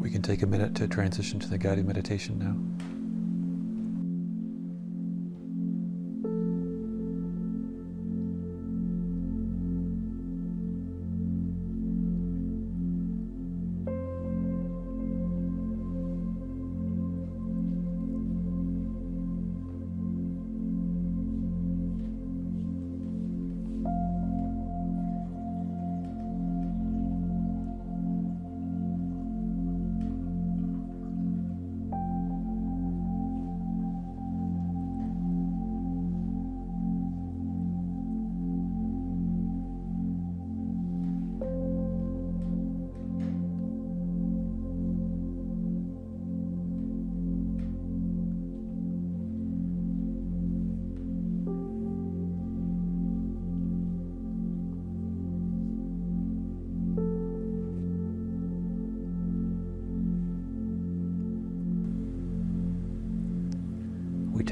We can take a minute to transition to the guided meditation now.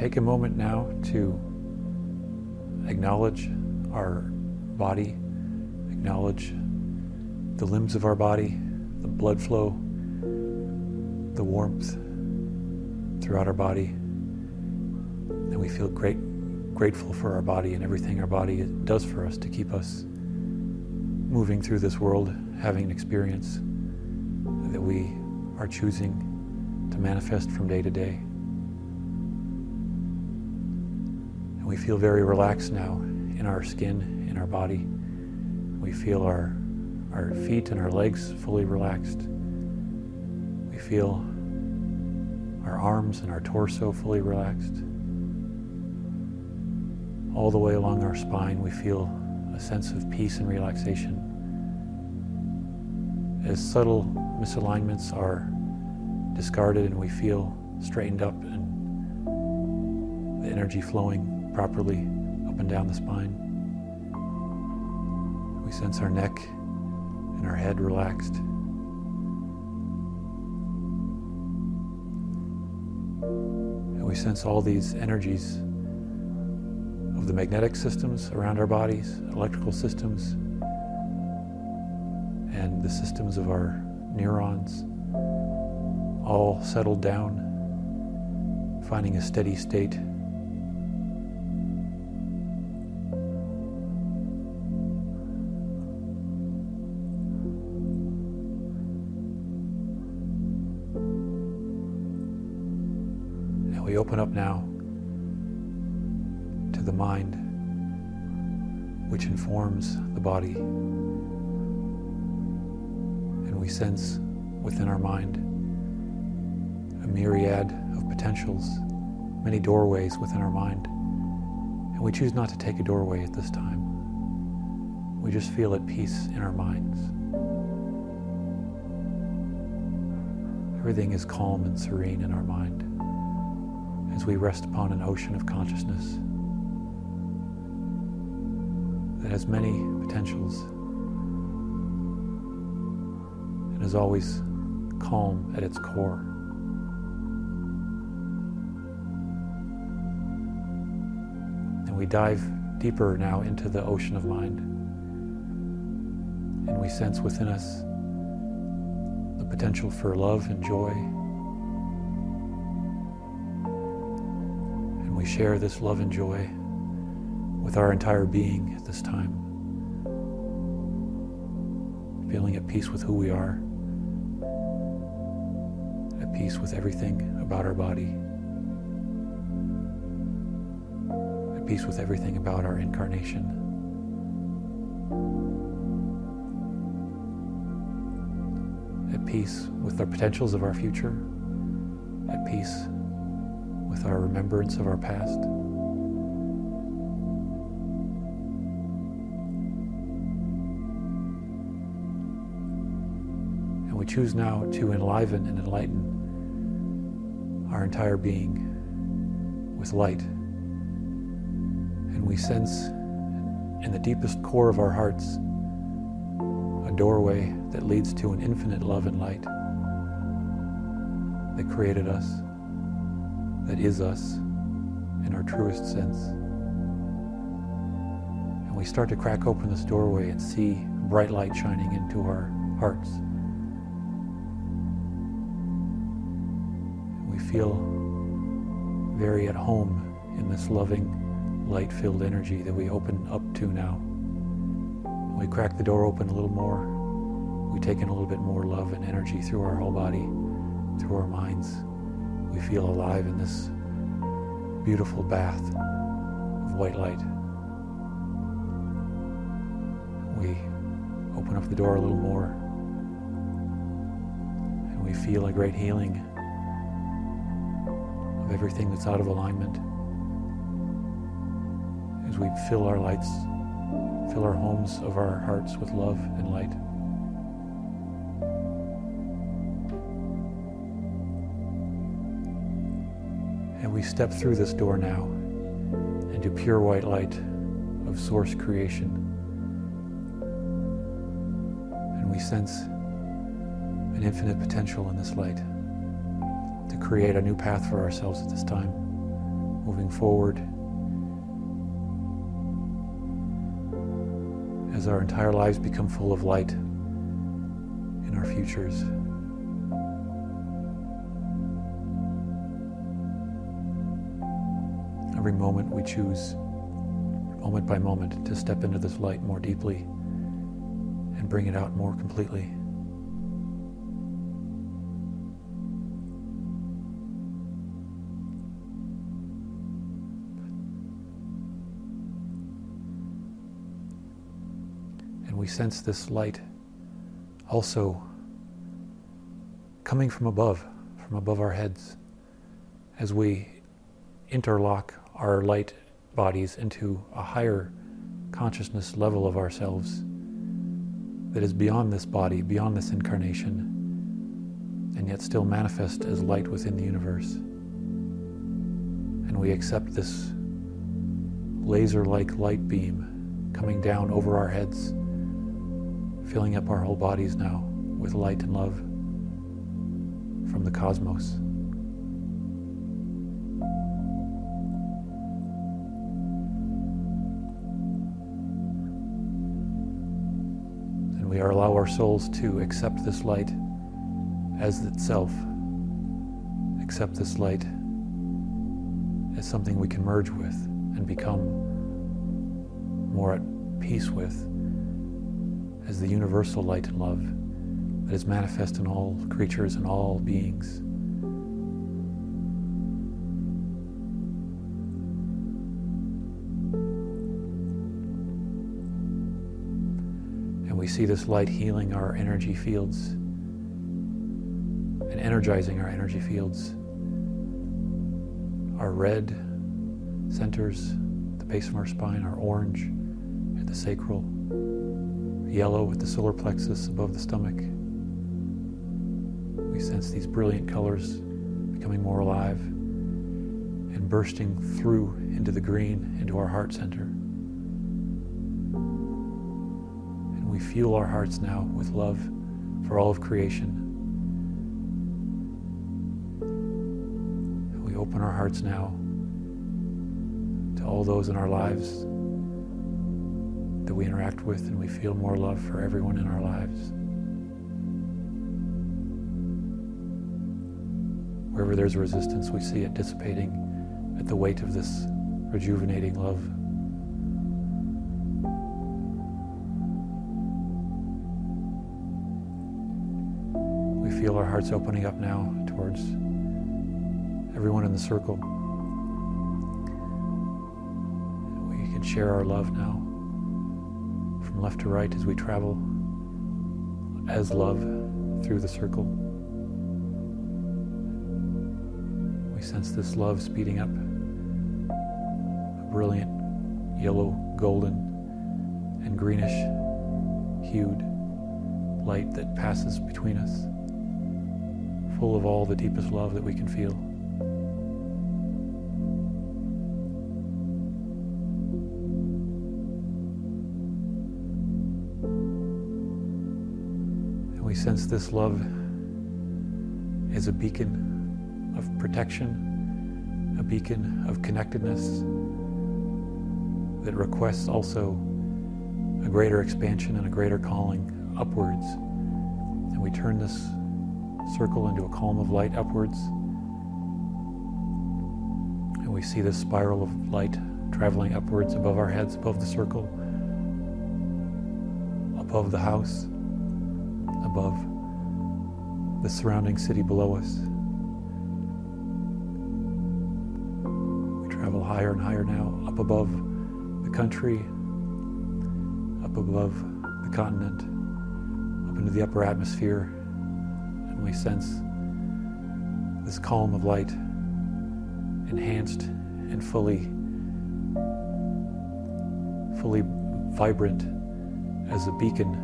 Take a moment now to acknowledge our body, acknowledge the limbs of our body, the blood flow, the warmth throughout our body. And we feel great, grateful for our body and everything our body does for us to keep us moving through this world, having an experience that we are choosing to manifest from day to day. We feel very relaxed now in our skin, in our body. We feel our, our feet and our legs fully relaxed. We feel our arms and our torso fully relaxed. All the way along our spine, we feel a sense of peace and relaxation. As subtle misalignments are discarded and we feel straightened up and the energy flowing properly up and down the spine. We sense our neck and our head relaxed. And we sense all these energies of the magnetic systems around our bodies, electrical systems, and the systems of our neurons all settled down, finding a steady state open up now to the mind, which informs the body. And we sense within our mind a myriad of potentials, many doorways within our mind. And we choose not to take a doorway at this time. We just feel at peace in our minds. Everything is calm and serene in our mind as we rest upon an ocean of consciousness that has many potentials and is always calm at its core. And we dive deeper now into the ocean of mind. And we sense within us the potential for love and joy share this love and joy with our entire being at this time. Feeling at peace with who we are, at peace with everything about our body, at peace with everything about our incarnation. At peace with the potentials of our future, at peace with our remembrance of our past. And we choose now to enliven and enlighten our entire being with light. And we sense in the deepest core of our hearts a doorway that leads to an infinite love and light that created us that is us in our truest sense. And we start to crack open this doorway and see bright light shining into our hearts. We feel very at home in this loving, light filled energy that we open up to now. We crack the door open a little more. We take in a little bit more love and energy through our whole body, through our minds. We feel alive in this beautiful bath of white light. We open up the door a little more and we feel a great healing of everything that's out of alignment as we fill our lights, fill our homes of our hearts with love and light. And we step through this door now into pure white light of source creation. And we sense an infinite potential in this light to create a new path for ourselves at this time, moving forward as our entire lives become full of light in our futures. Every moment we choose, moment by moment, to step into this light more deeply and bring it out more completely. And we sense this light also coming from above, from above our heads, as we interlock our light bodies into a higher consciousness level of ourselves that is beyond this body, beyond this incarnation, and yet still manifest as light within the universe. And we accept this laser like light beam coming down over our heads, filling up our whole bodies now with light and love from the cosmos. We allow our souls to accept this light as itself, accept this light as something we can merge with and become more at peace with as the universal light and love that is manifest in all creatures and all beings. We see this light healing our energy fields and energizing our energy fields. Our red centers, the base of our spine, our orange at the sacral, yellow at the solar plexus above the stomach. We sense these brilliant colors becoming more alive and bursting through into the green, into our heart center. We fuel our hearts now with love for all of creation. We open our hearts now to all those in our lives that we interact with, and we feel more love for everyone in our lives. Wherever there's resistance, we see it dissipating at the weight of this rejuvenating love. Feel our hearts opening up now towards everyone in the circle. We can share our love now from left to right as we travel as love through the circle. We sense this love speeding up, a brilliant yellow, golden, and greenish hued light that passes between us, full of all the deepest love that we can feel. And we sense this love as a beacon of protection, a beacon of connectedness that requests also a greater expansion and a greater calling upwards. And we turn this circle into a column of light upwards And we see this spiral of light traveling upwards above our heads, above the circle, above the house, above the surrounding city below us. We travel higher and higher now, up above the country, up above the continent, up into the upper atmosphere, we sense this calm of light, enhanced and fully, fully vibrant as a beacon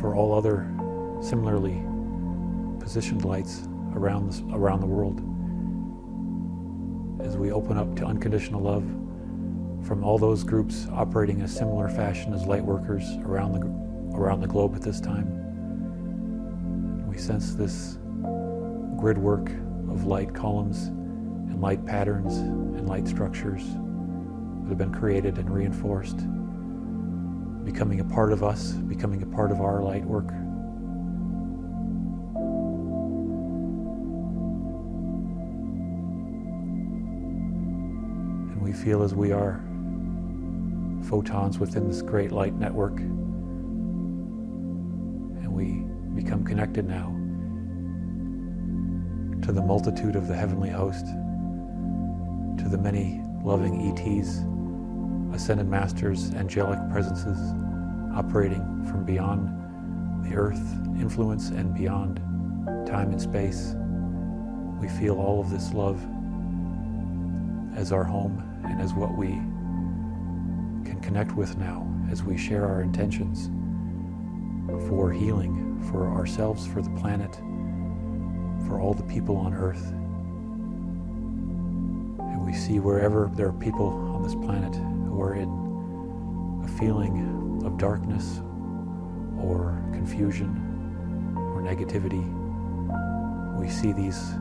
for all other similarly positioned lights around the, around the world. As we open up to unconditional love from all those groups operating in a similar fashion as light workers around the, around the globe at this time, we sense this grid work of light columns and light patterns and light structures that have been created and reinforced, becoming a part of us, becoming a part of our light work. And we feel as we are photons within this great light network, become connected now to the multitude of the heavenly host, to the many loving ETs, ascended masters, angelic presences operating from beyond the earth influence and beyond time and space. We feel all of this love as our home and as what we can connect with now as we share our intentions for healing for ourselves, for the planet, for all the people on earth. And we see wherever there are people on this planet who are in a feeling of darkness or confusion or negativity, we see these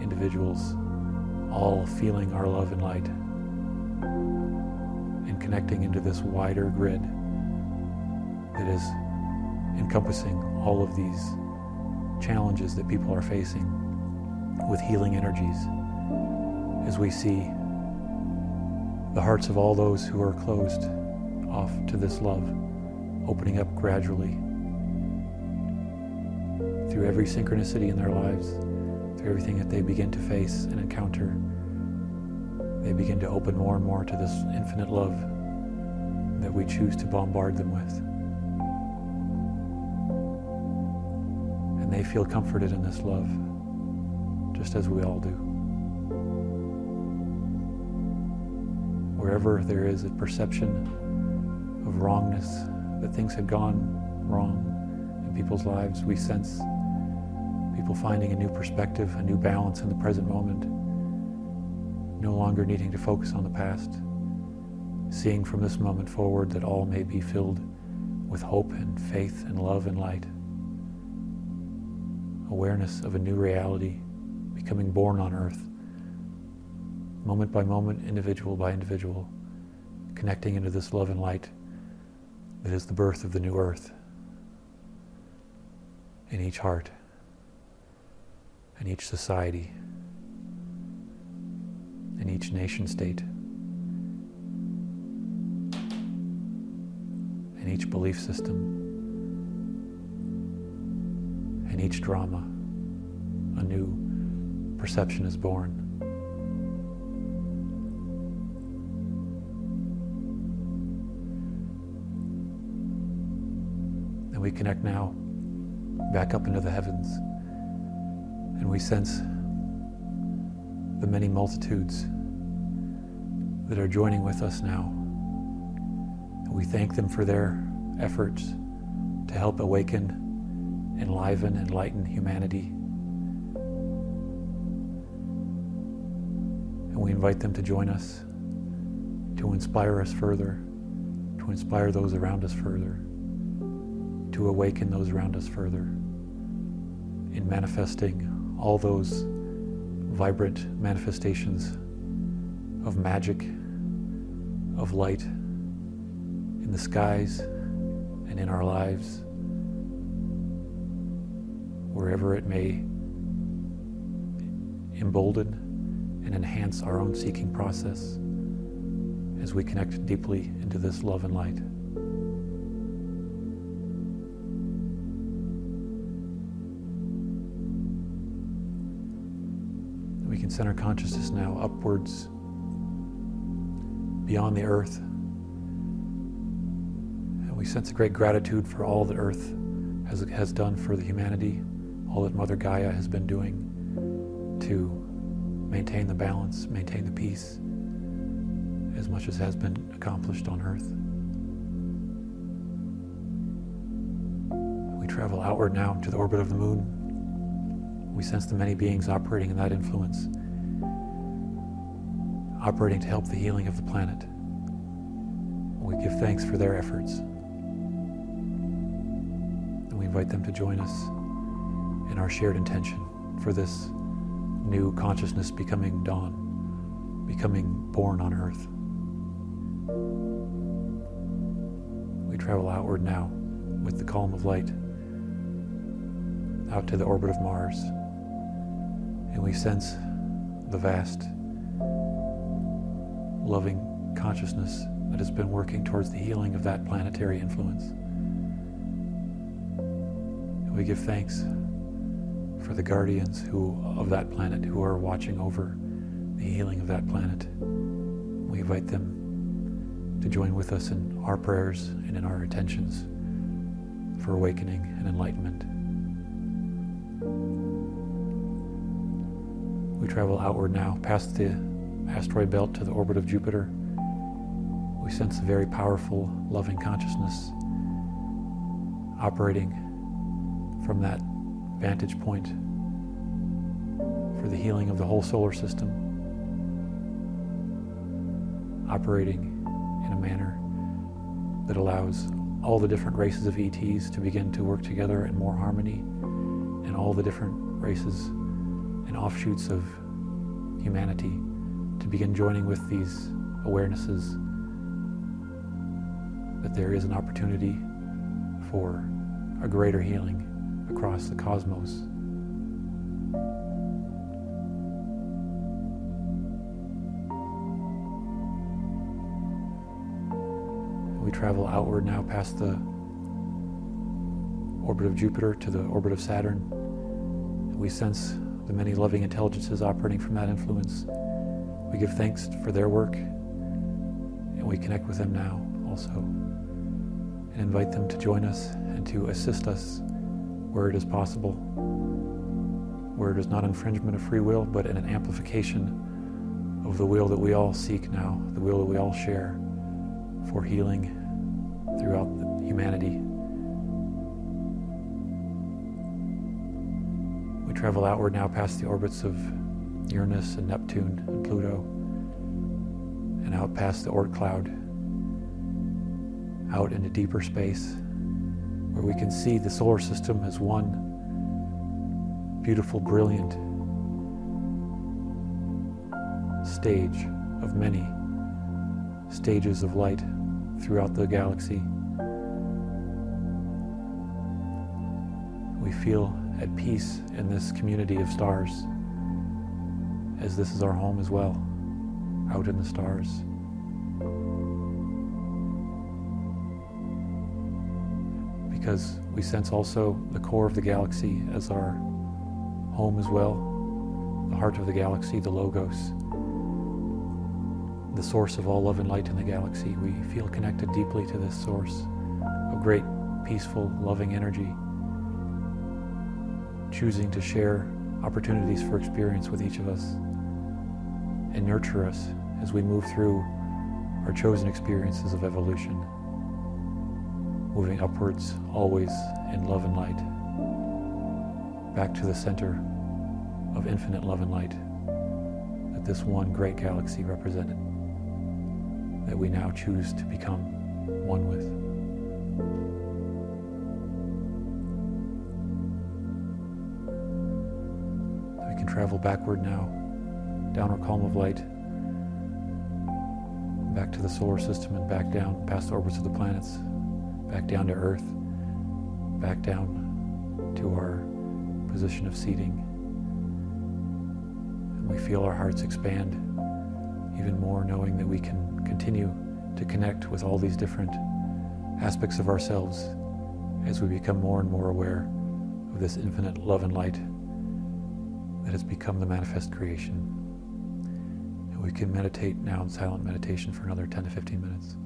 individuals all feeling our love and light and connecting into this wider grid that is encompassing all of these challenges that people are facing with healing energies as we see the hearts of all those who are closed off to this love opening up gradually through every synchronicity in their lives, through everything that they begin to face and encounter. They begin to open more and more to this infinite love that we choose to bombard them with. And they feel comforted in this love, just as we all do. Wherever there is a perception of wrongness, that things had gone wrong in people's lives, we sense people finding a new perspective, a new balance in the present moment, no longer needing to focus on the past, seeing from this moment forward that all may be filled with hope and faith and love and light awareness of a new reality becoming born on earth, moment by moment, individual by individual, connecting into this love and light that is the birth of the new earth in each heart, in each society, in each nation state, in each belief system in each drama, a new perception is born. And we connect now back up into the heavens, and we sense the many multitudes that are joining with us now. And we thank them for their efforts to help awaken enliven, enlighten humanity. And we invite them to join us, to inspire us further, to inspire those around us further, to awaken those around us further in manifesting all those vibrant manifestations of magic, of light in the skies and in our lives wherever it may embolden and enhance our own seeking process as we connect deeply into this love and light. We can our consciousness now upwards beyond the earth. And we sense a great gratitude for all that earth has, has done for the humanity, all that Mother Gaia has been doing to maintain the balance, maintain the peace, as much as has been accomplished on earth. We travel outward now to the orbit of the moon. We sense the many beings operating in that influence, operating to help the healing of the planet. We give thanks for their efforts. And we invite them to join us in our shared intention for this new consciousness becoming dawn, becoming born on earth. We travel outward now with the column of light out to the orbit of Mars, and we sense the vast, loving consciousness that has been working towards the healing of that planetary influence. And we give thanks for the guardians who of that planet who are watching over the healing of that planet. We invite them to join with us in our prayers and in our intentions for awakening and enlightenment. We travel outward now past the asteroid belt to the orbit of Jupiter. We sense a very powerful, loving consciousness operating from that vantage point for the healing of the whole solar system, operating in a manner that allows all the different races of ETs to begin to work together in more harmony, and all the different races and offshoots of humanity to begin joining with these awarenesses that there is an opportunity for a greater healing across the cosmos. We travel outward now past the orbit of Jupiter to the orbit of Saturn. We sense the many loving intelligences operating from that influence. We give thanks for their work and we connect with them now also and invite them to join us and to assist us where it is possible, where it is not infringement of free will, but an amplification of the will that we all seek now, the will that we all share for healing throughout humanity. We travel outward now past the orbits of Uranus and Neptune and Pluto and out past the Oort cloud, out into deeper space where we can see the solar system as one beautiful, brilliant stage of many stages of light throughout the galaxy. We feel at peace in this community of stars, as this is our home as well, out in the stars. Because we sense also the core of the galaxy as our home as well, the heart of the galaxy, the Logos the source of all love and light in the galaxy. We feel connected deeply to this source of great, peaceful, loving energy, choosing to share opportunities for experience with each of us and nurture us as we move through our chosen experiences of evolution, moving upwards always in love and light, back to the center of infinite love and light that this one great galaxy represented that we now choose to become one with. We can travel backward now, down our column of light, back to the solar system and back down past the orbits of the planets, back down to Earth, back down to our position of seating. And we feel our hearts expand even more, knowing that we can continue to connect with all these different aspects of ourselves as we become more and more aware of this infinite love and light that has become the manifest creation. And we can meditate now in silent meditation for another 10 to 15 minutes.